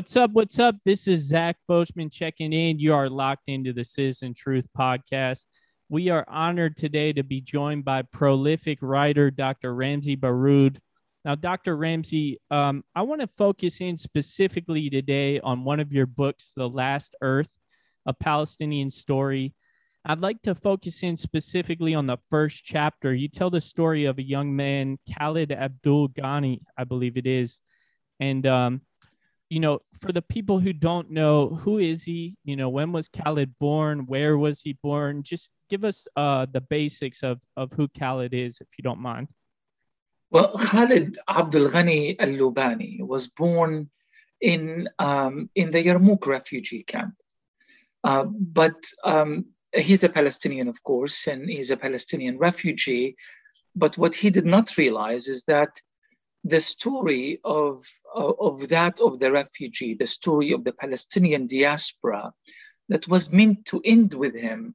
What's up? What's up? This is Zach Boschman checking in. You are locked into the Citizen Truth podcast. We are honored today to be joined by prolific writer Dr. Ramzy Baroud. Now, Dr. Ramzy, um, I want to focus in specifically today on one of your books, The Last Earth, a Palestinian story. I'd like to focus in specifically on the first chapter. You tell the story of a young man, Khalid Abdul Ghani, I believe it is. And um, you know, for the people who don't know, who is he? You know, when was Khalid born? Where was he born? Just give us uh, the basics of, of who Khalid is, if you don't mind. Well, Khalid Abdul Ghani al Lubani was born in, um, in the Yarmouk refugee camp. Uh, but um, he's a Palestinian, of course, and he's a Palestinian refugee. But what he did not realize is that the story of, of that of the refugee, the story of the Palestinian diaspora that was meant to end with him,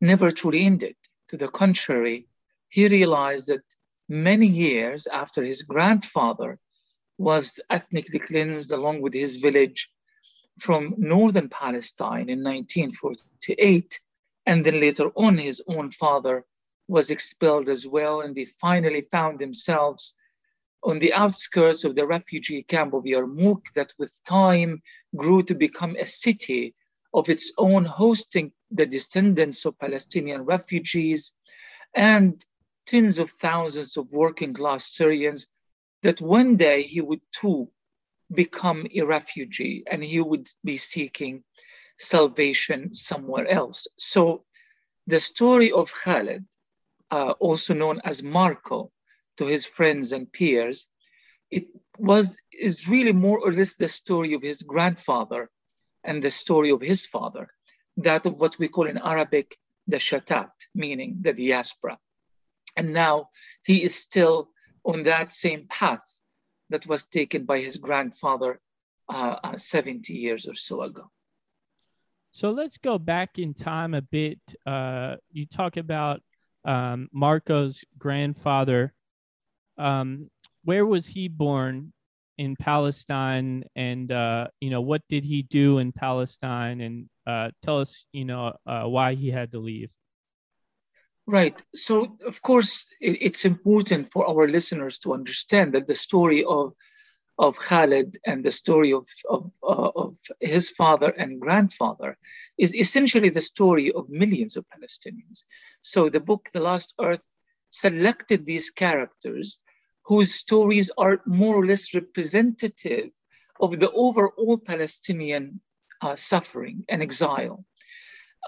never truly ended. To the contrary, he realized that many years after his grandfather was ethnically cleansed along with his village from northern Palestine in 1948, and then later on his own father was expelled as well, and they finally found themselves on the outskirts of the refugee camp of Yarmouk that with time grew to become a city of its own, hosting the descendants of Palestinian refugees and tens of thousands of working class Syrians, that one day he would too become a refugee and he would be seeking salvation somewhere else. So the story of Khalid, uh, also known as Marco, to his friends and peers, it was is really more or less the story of his grandfather and the story of his father, that of what we call in Arabic the shatat, meaning the diaspora. And now he is still on that same path that was taken by his grandfather uh, uh, 70 years or so ago. So let's go back in time a bit. Uh, you talk about um, Marco's grandfather um, where was he born in Palestine, and uh, you know what did he do in Palestine, and uh, tell us, you know, uh, why he had to leave. Right. So, of course, it, it's important for our listeners to understand that the story of of Khalid and the story of, of, uh, of his father and grandfather is essentially the story of millions of Palestinians. So the book, The Last Earth, selected these characters whose stories are more or less representative of the overall Palestinian uh, suffering and exile.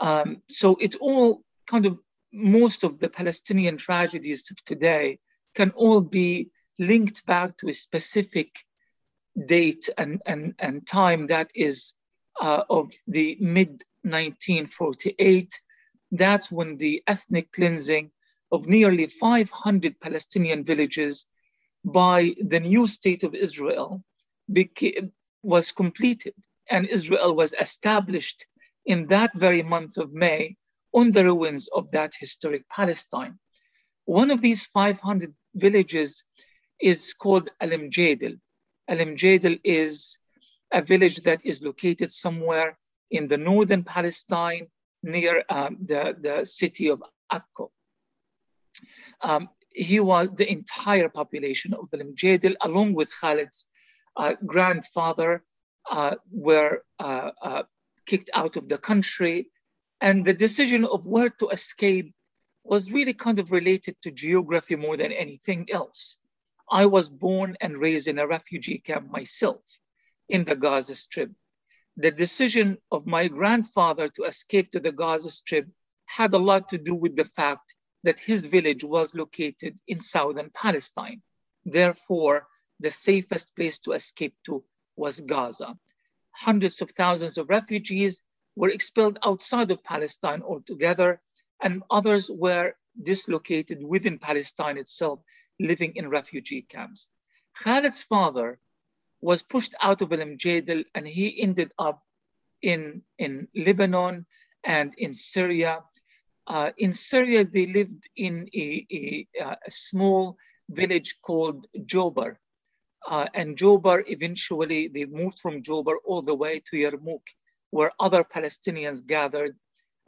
Um, so it all kind of, most of the Palestinian tragedies of today can all be linked back to a specific date and, and, and time that is uh, of the mid 1948. That's when the ethnic cleansing of nearly 500 Palestinian villages by the new state of Israel became, was completed and Israel was established in that very month of May on the ruins of that historic Palestine. One of these 500 villages is called Alim Jadil. Alim Jadil is a village that is located somewhere in the northern Palestine near um, the, the city of Akko. Um, he was the entire population of the Limjadil, along with Khalid's uh, grandfather, uh, were uh, uh, kicked out of the country. And the decision of where to escape was really kind of related to geography more than anything else. I was born and raised in a refugee camp myself in the Gaza Strip. The decision of my grandfather to escape to the Gaza Strip had a lot to do with the fact that his village was located in southern Palestine. Therefore, the safest place to escape to was Gaza. Hundreds of thousands of refugees were expelled outside of Palestine altogether, and others were dislocated within Palestine itself, living in refugee camps. Khalid's father was pushed out of Al Mjadil and he ended up in, in Lebanon and in Syria uh, in Syria, they lived in a, a, a small village called Jobar. Uh, and Jobar, eventually, they moved from Jobar all the way to Yarmouk, where other Palestinians gathered.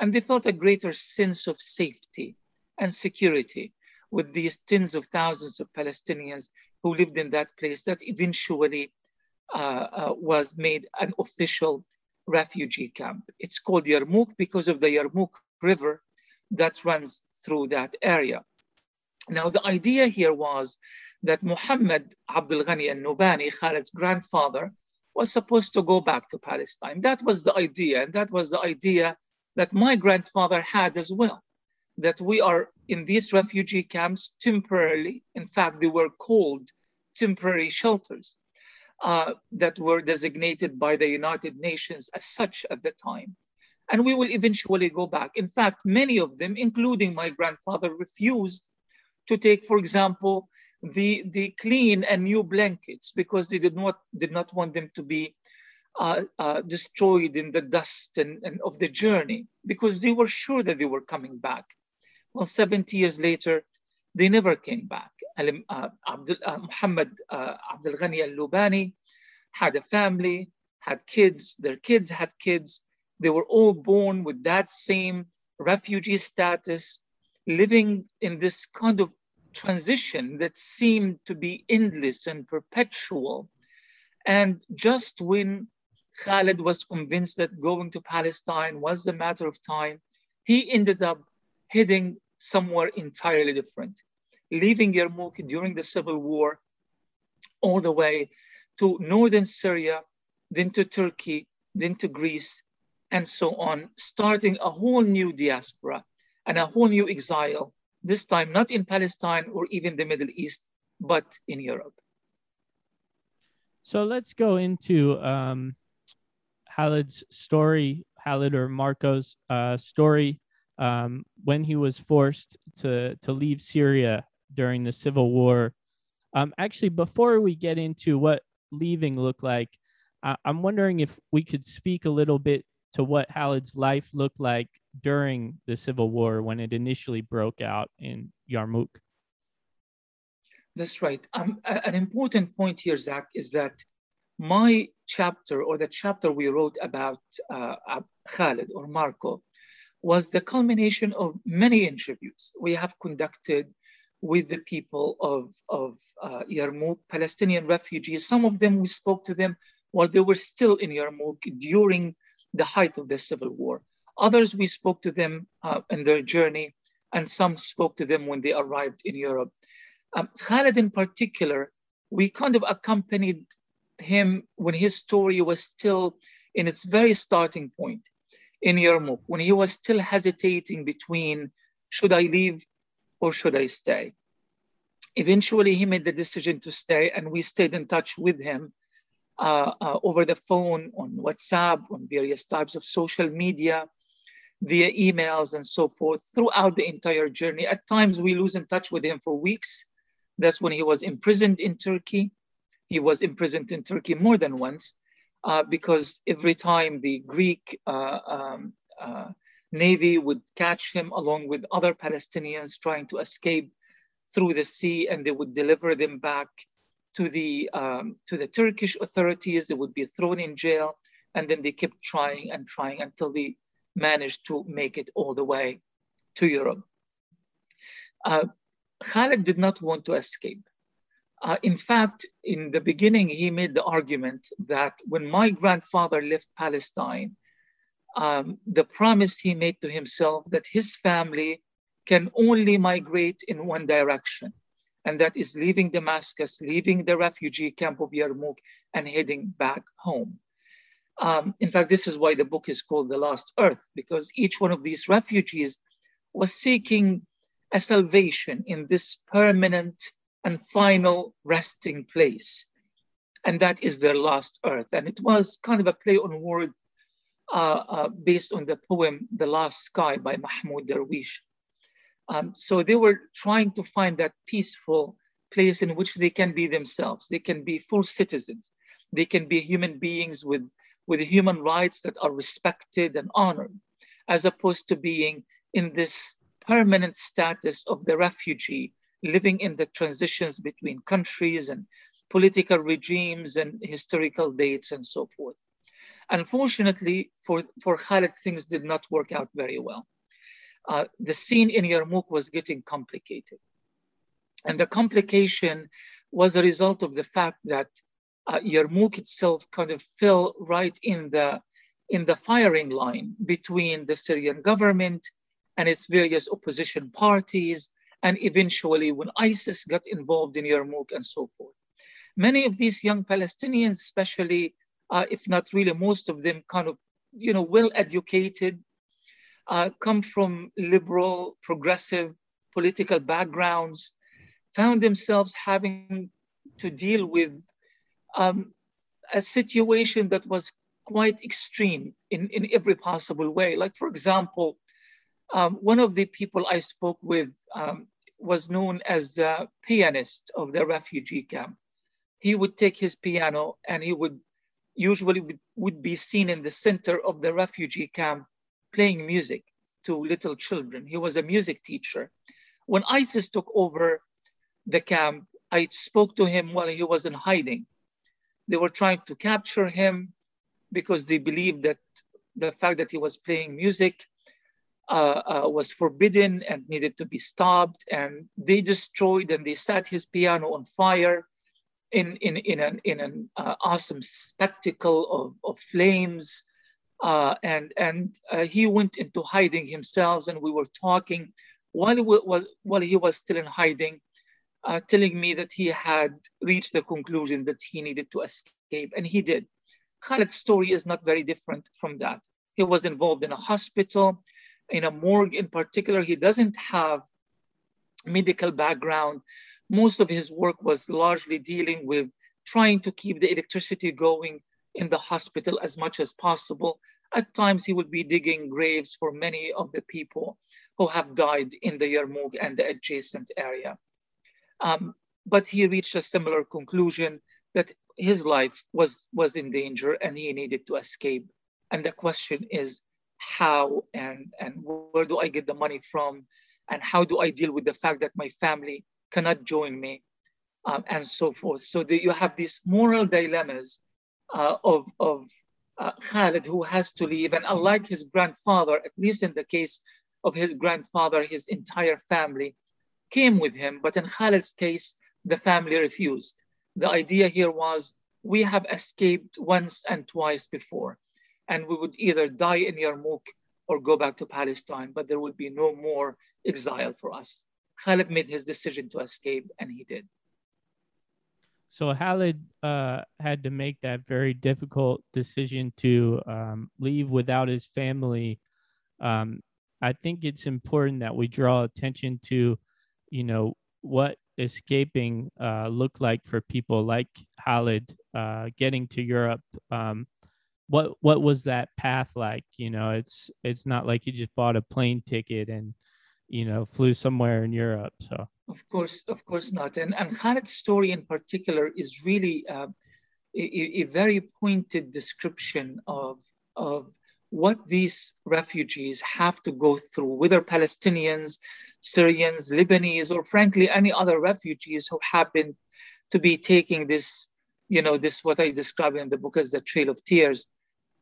And they felt a greater sense of safety and security with these tens of thousands of Palestinians who lived in that place that eventually uh, uh, was made an official refugee camp. It's called Yarmouk because of the Yarmouk River that runs through that area. Now, the idea here was that Muhammad Abdul Ghani al-Lubani, Khalid's grandfather, was supposed to go back to Palestine. That was the idea, and that was the idea that my grandfather had as well, that we are in these refugee camps temporarily. In fact, they were called temporary shelters uh, that were designated by the United Nations as such at the time. And we will eventually go back. In fact, many of them, including my grandfather, refused to take, for example, the, the clean and new blankets because they did not, did not want them to be uh, uh, destroyed in the dust and, and of the journey because they were sure that they were coming back. Well, 70 years later, they never came back. Uh, Abdul, uh, Muhammad uh, Abdul Ghani al-Lubani had a family, had kids, their kids had kids. They were all born with that same refugee status, living in this kind of transition that seemed to be endless and perpetual. And just when Khalid was convinced that going to Palestine was a matter of time, he ended up heading somewhere entirely different, leaving Yarmouk during the civil war all the way to northern Syria, then to Turkey, then to Greece, and so on, starting a whole new diaspora and a whole new exile this time not in Palestine or even the Middle East, but in Europe. So let's go into um, story, Khalid or Marco's uh, story um, when he was forced to, to leave Syria during the civil war. Um, actually, before we get into what leaving looked like, I- I'm wondering if we could speak a little bit to what Khalid's life looked like during the Civil War when it initially broke out in Yarmouk. That's right. Um, an important point here, Zach, is that my chapter or the chapter we wrote about uh, Khalid or Marco was the culmination of many interviews we have conducted with the people of, of uh, Yarmouk, Palestinian refugees. Some of them, we spoke to them while they were still in Yarmouk during the height of the civil war. Others, we spoke to them uh, in their journey, and some spoke to them when they arrived in Europe. Um, Khalid, in particular, we kind of accompanied him when his story was still in its very starting point in Yarmouk, when he was still hesitating between should I leave or should I stay? Eventually, he made the decision to stay, and we stayed in touch with him uh, uh, over the phone, on WhatsApp, on various types of social media via emails and so forth throughout the entire journey. At times, we lose in touch with him for weeks. That's when he was imprisoned in Turkey. He was imprisoned in Turkey more than once uh, because every time the Greek uh, um, uh, Navy would catch him along with other Palestinians trying to escape through the sea and they would deliver them back to the, um, to the Turkish authorities. They would be thrown in jail and then they kept trying and trying until they managed to make it all the way to Europe. Uh, Khalid did not want to escape. Uh, in fact, in the beginning, he made the argument that when my grandfather left Palestine, um, the promise he made to himself that his family can only migrate in one direction, and that is leaving Damascus, leaving the refugee camp of Yarmouk, and heading back home. Um, in fact, this is why the book is called The Last Earth, because each one of these refugees was seeking a salvation in this permanent and final resting place. And that is their last earth. And it was kind of a play on word uh, uh, based on the poem The Last Sky by Mahmoud Darwish. Um, so they were trying to find that peaceful place in which they can be themselves. They can be full citizens. They can be human beings with with human rights that are respected and honored, as opposed to being in this permanent status of the refugee, living in the transitions between countries and political regimes and historical dates and so forth. Unfortunately, for, for Khalid, things did not work out very well. Uh, the scene in Yarmouk was getting complicated. And the complication was a result of the fact that uh, Yarmouk itself kind of fell right in the, in the firing line between the Syrian government and its various opposition parties, and eventually when ISIS got involved in Yarmouk and so forth. Many of these young Palestinians, especially, uh, if not really most of them, kind of, you know, well-educated, uh, come from liberal, progressive political backgrounds, found themselves having to deal with um, a situation that was quite extreme in, in every possible way. Like, for example, um, one of the people I spoke with um, was known as the pianist of the refugee camp. He would take his piano and he would usually would, would be seen in the center of the refugee camp playing music to little children. He was a music teacher. When ISIS took over the camp, I spoke to him while he was in hiding. They were trying to capture him because they believed that the fact that he was playing music uh, uh, was forbidden and needed to be stopped. And they destroyed and they set his piano on fire in, in, in an, in an uh, awesome spectacle of, of flames. Uh, and and uh, he went into hiding himself, and we were talking while he was while he was still in hiding, uh, telling me that he had reached the conclusion that he needed to escape, and he did. Khalid's story is not very different from that. He was involved in a hospital in a morgue in particular, he doesn't have medical background. Most of his work was largely dealing with trying to keep the electricity going in the hospital as much as possible. At times, he would be digging graves for many of the people who have died in the Yarmouk and the adjacent area. Um, but he reached a similar conclusion that his life was, was in danger and he needed to escape. And the question is, how and, and where do I get the money from? And how do I deal with the fact that my family cannot join me um, and so forth. So the, you have these moral dilemmas uh, of, of uh, Khalid who has to leave. And unlike his grandfather, at least in the case of his grandfather, his entire family came with him. But in Khalid's case, the family refused. The idea here was we have escaped once and twice before and we would either die in Yarmouk or go back to Palestine, but there would be no more exile for us. Khalid made his decision to escape, and he did. So Khalid uh, had to make that very difficult decision to um, leave without his family. Um, I think it's important that we draw attention to, you know, what escaping uh, looked like for people like Khalid uh, getting to Europe. Um, what what was that path like you know it's it's not like you just bought a plane ticket and you know flew somewhere in europe so of course of course not. And and khalid's story in particular is really uh, a, a, very pointed description of of what these refugees have to go through whether palestinians syrians lebanese or frankly any other refugees who happen to be taking this you know, this what I describe in the book as the Trail of Tears,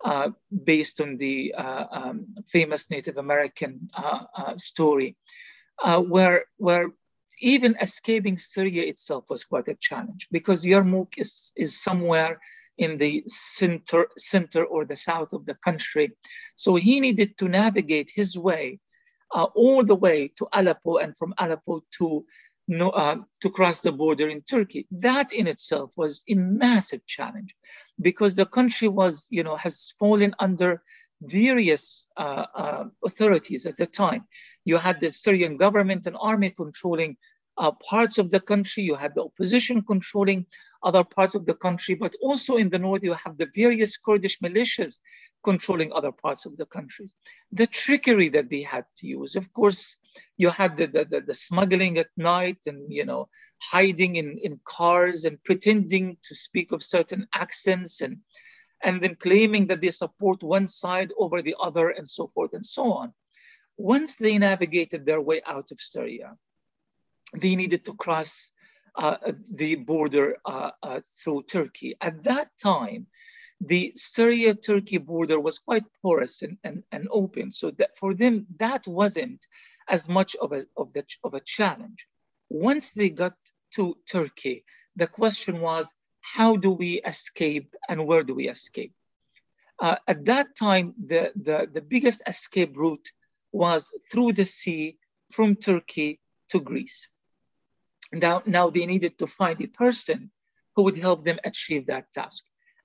uh, based on the uh, um, famous Native American uh, uh story, uh, where where even escaping Syria itself was quite a challenge because Yarmouk is is somewhere in the center center or the south of the country, so he needed to navigate his way uh, all the way to Aleppo and from Aleppo to uh, to cross the border in Turkey. That in itself was a massive challenge because the country was, you know, has fallen under various uh, uh, authorities at the time. You had the Syrian government and army controlling uh, parts of the country, you had the opposition controlling other parts of the country, but also in the north, you have the various Kurdish militias controlling other parts of the countries. The trickery that they had to use, of course, you had the, the, the, the, smuggling at night and, you know, hiding in, in cars and pretending to speak of certain accents and, and then claiming that they support one side over the other and so forth and so on. Once they navigated their way out of Syria, they needed to cross uh, the border uh, uh, through Turkey. At that time, the Syria-Turkey border was quite porous and, and, and open. So that for them, that wasn't as much of a, of, the, of a challenge. Once they got to Turkey, the question was, how do we escape and where do we escape? Uh, at that time, the, the, the biggest escape route was through the sea from Turkey to Greece. Now, now they needed to find a person who would help them achieve that task.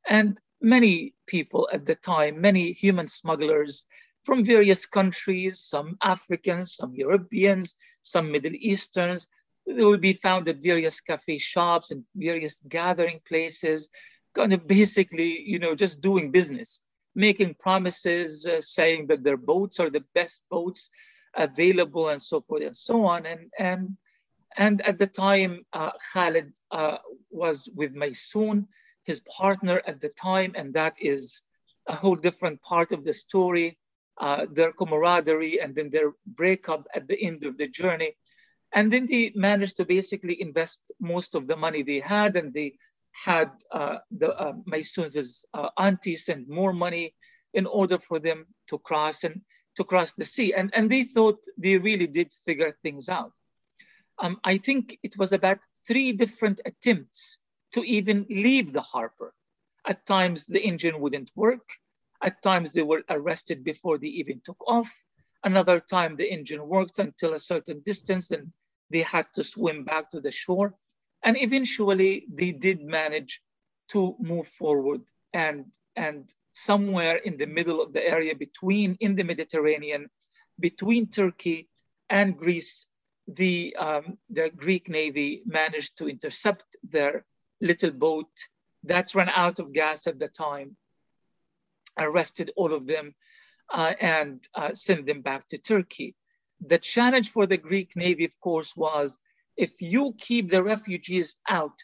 And many people at the time, many human smugglers from various countries, some Africans, some Europeans, some Middle Easterns, they will be found at various cafe shops and various gathering places, kind of basically, you know, just doing business, making promises, uh, saying that their boats are the best boats available and so forth and so on. And, and and at the time, uh, Khalid uh, was with Maysoon, his partner at the time, and that is a whole different part of the story, uh, their camaraderie and then their breakup at the end of the journey. And then they managed to basically invest most of the money they had, and they had uh, the uh, Maysoon's uh, auntie send more money in order for them to cross and to cross the sea. And, and they thought they really did figure things out um, I think it was about three different attempts to even leave the harbor. At times, the engine wouldn't work. At times, they were arrested before they even took off. Another time, the engine worked until a certain distance, and they had to swim back to the shore. And eventually, they did manage to move forward. And, and somewhere in the middle of the area between, in the Mediterranean, between Turkey and Greece, the, um, the Greek Navy managed to intercept their little boat that ran out of gas at the time, arrested all of them, uh, and uh, sent them back to Turkey. The challenge for the Greek Navy, of course, was if you keep the refugees out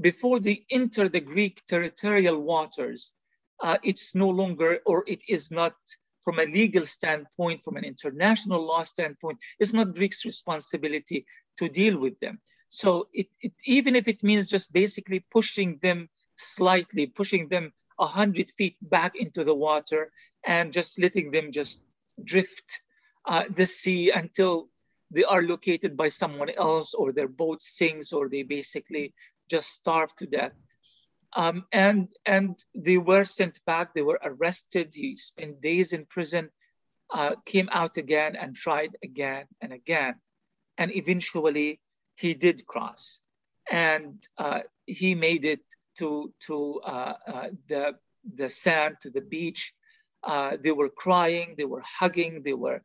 before they enter the Greek territorial waters, uh, it's no longer, or it is not from a legal standpoint, from an international law standpoint, it's not Greek's responsibility to deal with them. So it, it, even if it means just basically pushing them slightly, pushing them 100 feet back into the water and just letting them just drift uh, the sea until they are located by someone else or their boat sinks or they basically just starve to death. Um, and, and they were sent back, they were arrested, he spent days in prison, uh, came out again and tried again and again. And eventually he did cross. And uh, he made it to, to uh, uh the, the sand, to the beach. Uh, they were crying, they were hugging, they were,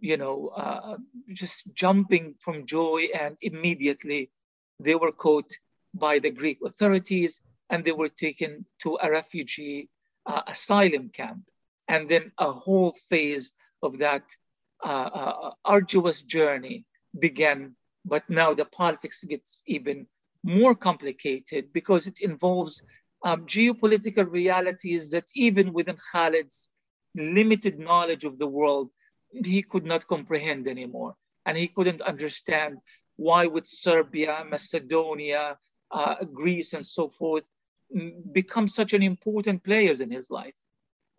you know, uh, just jumping from joy. And immediately they were caught by the Greek authorities and they were taken to a refugee uh, asylum camp. And then a whole phase of that uh, uh, arduous journey began. But now the politics gets even more complicated because it involves um, geopolitical realities that even within Khalid's limited knowledge of the world, he could not comprehend anymore. And he couldn't understand why would Serbia, Macedonia, uh, Greece, and so forth become such an important players in his life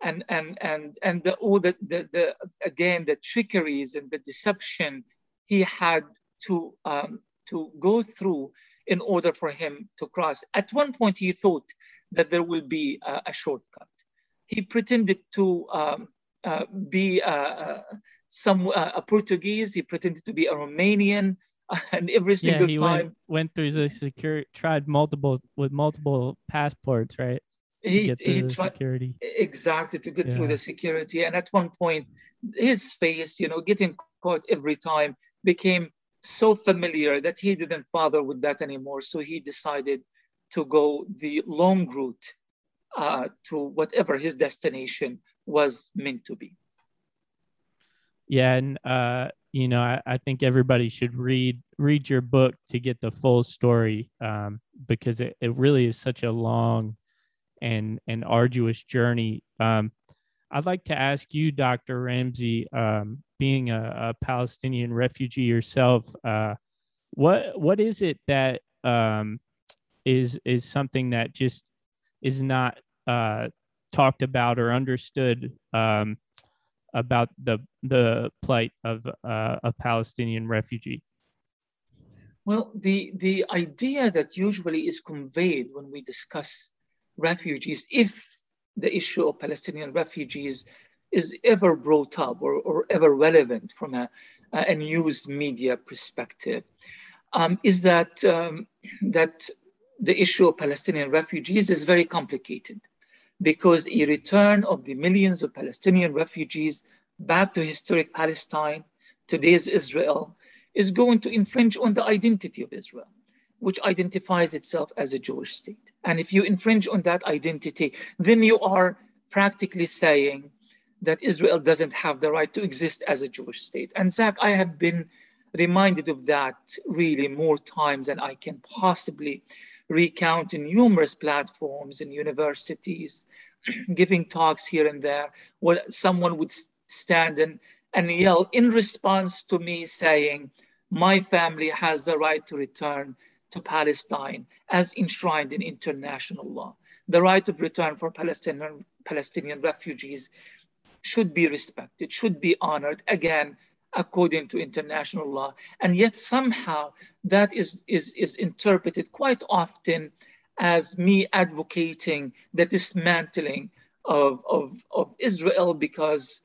and and and and the all the, the the again the trickeries and the deception he had to um, to go through in order for him to cross. At one point he thought that there will be a, a shortcut. He pretended to um, uh, be uh, uh some uh, a portuguese. He pretended to be a romanian and every single yeah, he time went, went through the security tried multiple with multiple passports right? He, he tried security. Exactly to get yeah. through the security. And at one point his face you know getting caught every time became so familiar that he didn't bother with that anymore. So he decided to go the long route uh, to whatever his destination was meant to be. Yeah and uh you know I, I, think everybody should read read your book to get the full story um, because it, it really is such a long and and arduous journey. Um, i'd like to ask you dr ramzy um, being a, a, palestinian refugee yourself uh, what what is it that um, is is something that just is not uh, talked about or understood um, about the the plight of uh, a Palestinian refugee? Well, the the idea that usually is conveyed when we discuss refugees, if the issue of Palestinian refugees is ever brought up or, or ever relevant from a, a news media perspective, um, is that um, that the issue of Palestinian refugees is very complicated because a return of the millions of Palestinian refugees back to historic Palestine, today's Israel, is going to infringe on the identity of Israel, which identifies itself as a Jewish state. And if you infringe on that identity, then you are practically saying that Israel doesn't have the right to exist as a Jewish state. And Zach, I have been reminded of that really more times than I can possibly recount in numerous platforms in universities, giving talks here and there, where someone would stand and, and yell in response to me saying, my family has the right to return to Palestine as enshrined in international law. The right of return for Palestinian, Palestinian refugees should be respected, should be honored, again, according to international law. And yet somehow that is, is, is interpreted quite often as me advocating the dismantling of, of, of Israel because,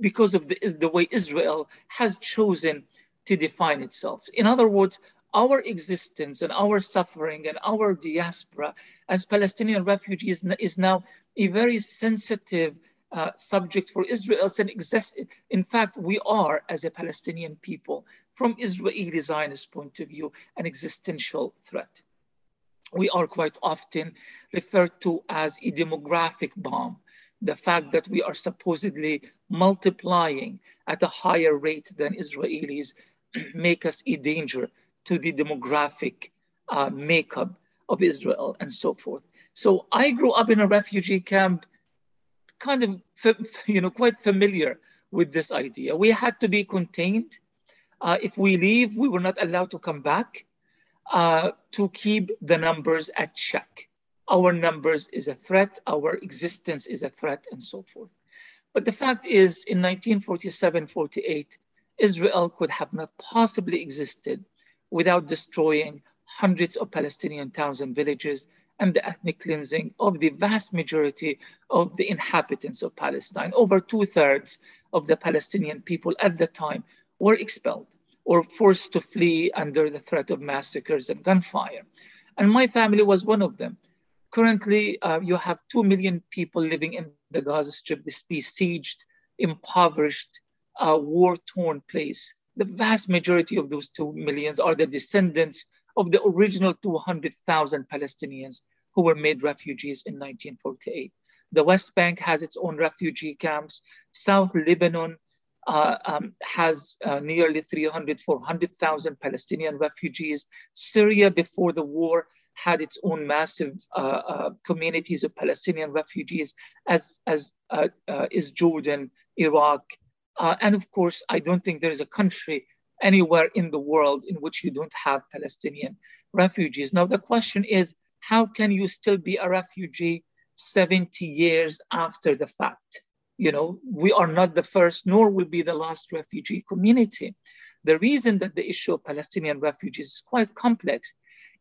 because of the, the way Israel has chosen to define itself. In other words, our existence and our suffering and our diaspora as Palestinian refugees is now a very sensitive uh, subject for Israel. And exist, in fact, we are, as a Palestinian people, from Israeli Zionist point of view, an existential threat. We are quite often referred to as a demographic bomb. The fact that we are supposedly multiplying at a higher rate than Israelis make us a danger to the demographic uh, makeup of Israel and so forth. So I grew up in a refugee camp kind of, you know, quite familiar with this idea. We had to be contained. Uh, if we leave, we were not allowed to come back uh, to keep the numbers at check. Our numbers is a threat, our existence is a threat, and so forth. But the fact is, in 1947 48, Israel could have not possibly existed without destroying hundreds of Palestinian towns and villages and the ethnic cleansing of the vast majority of the inhabitants of Palestine. Over two thirds of the Palestinian people at the time were expelled or forced to flee under the threat of massacres and gunfire. And my family was one of them. Currently, uh, you have 2 million people living in the Gaza Strip, this besieged, impoverished, uh, war torn place. The vast majority of those 2 millions are the descendants of the original 200,000 Palestinians who were made refugees in 1948. The West Bank has its own refugee camps. South Lebanon uh, um, has uh, nearly 300, 400,000 Palestinian refugees. Syria before the war had its own massive uh, uh communities of Palestinian refugees, as, as uh, uh, is Jordan, Iraq. Uh, and of course, I don't think there is a country anywhere in the world in which you don't have Palestinian refugees. Now, the question is how can you still be a refugee 70 years after the fact? You know, we are not the first, nor will be the last refugee community. The reason that the issue of Palestinian refugees is quite complex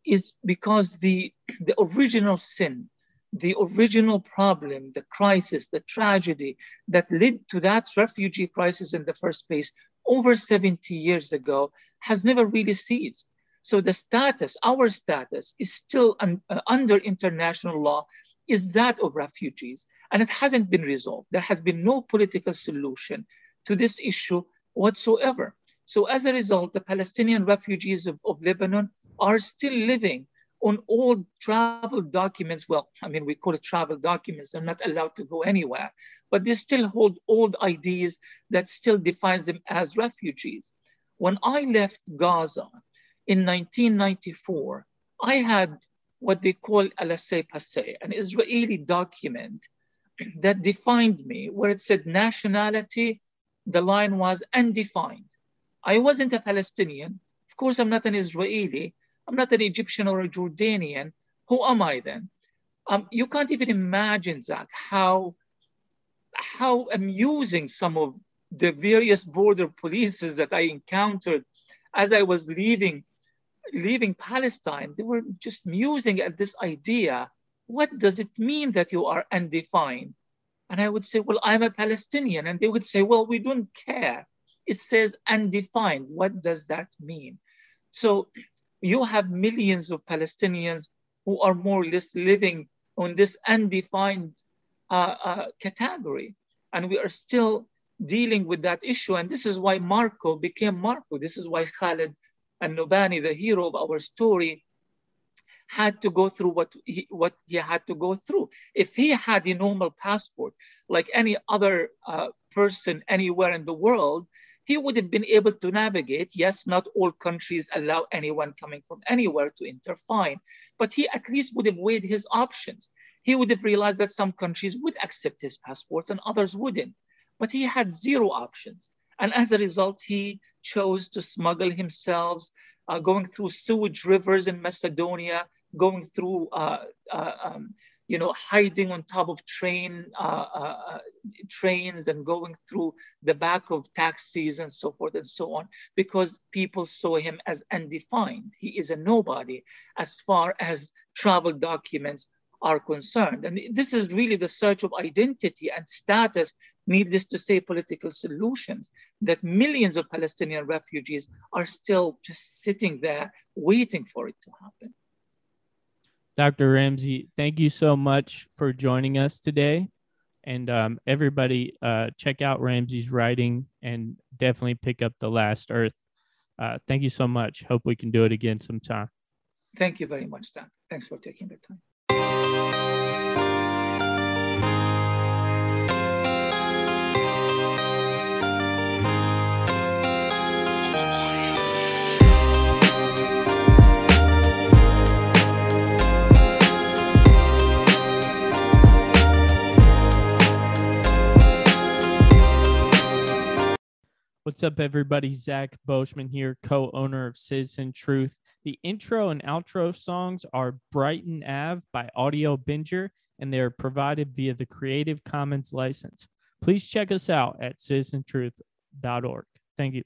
is because the, the original sin, the original problem, the crisis, the tragedy that led to that refugee crisis in the first place over 70 years ago has never really ceased. So the status, our status, is still un, uh, under international law, is that of refugees. And it hasn't been resolved. There has been no political solution to this issue whatsoever. So as a result, the Palestinian refugees of, of Lebanon are still living on old travel documents. Well, I mean, we call it travel documents. They're not allowed to go anywhere, but they still hold old ideas that still defines them as refugees. When I left Gaza in 1994, I had what they call a laissez-passer, an Israeli document that defined me, where it said nationality, the line was undefined. I wasn't a Palestinian. Of course, I'm not an Israeli, I'm not an Egyptian or a Jordanian. Who am I then? Um, you can't even imagine, Zach, how how amusing some of the various border polices that I encountered as I was leaving leaving Palestine. They were just musing at this idea. What does it mean that you are undefined? And I would say, well, I'm a Palestinian. And they would say, well, we don't care. It says undefined. What does that mean? So you have millions of Palestinians who are more or less living on this undefined uh, uh, category. And we are still dealing with that issue. And this is why Marco became Marco. This is why Khaled and Nobani, the hero of our story, had to go through what he, what he had to go through. If he had a normal passport, like any other uh, person anywhere in the world, he would have been able to navigate. Yes, not all countries allow anyone coming from anywhere to enter, fine. But he at least would have weighed his options. He would have realized that some countries would accept his passports and others wouldn't. But he had zero options. And as a result, he chose to smuggle himself, uh, going through sewage rivers in Macedonia, going through uh, uh, um, you know, hiding on top of train uh, uh, uh, trains and going through the back of taxis and so forth and so on, because people saw him as undefined. He is a nobody as far as travel documents are concerned. And this is really the search of identity and status, needless to say, political solutions that millions of Palestinian refugees are still just sitting there waiting for it to happen. Dr. Ramzy, thank you so much for joining us today. And um, everybody, uh, check out Ramzy's writing and definitely pick up The Last Earth. Uh, thank you so much. Hope we can do it again sometime. Thank you very much, Dan. Thanks for taking the time. What's up, everybody? Zach Boschman here, co owner of Citizen Truth. The intro and outro songs are Brighton Ave by Audio Binger, and they are provided via the Creative Commons license. Please check us out at citizentruth.org. Thank you.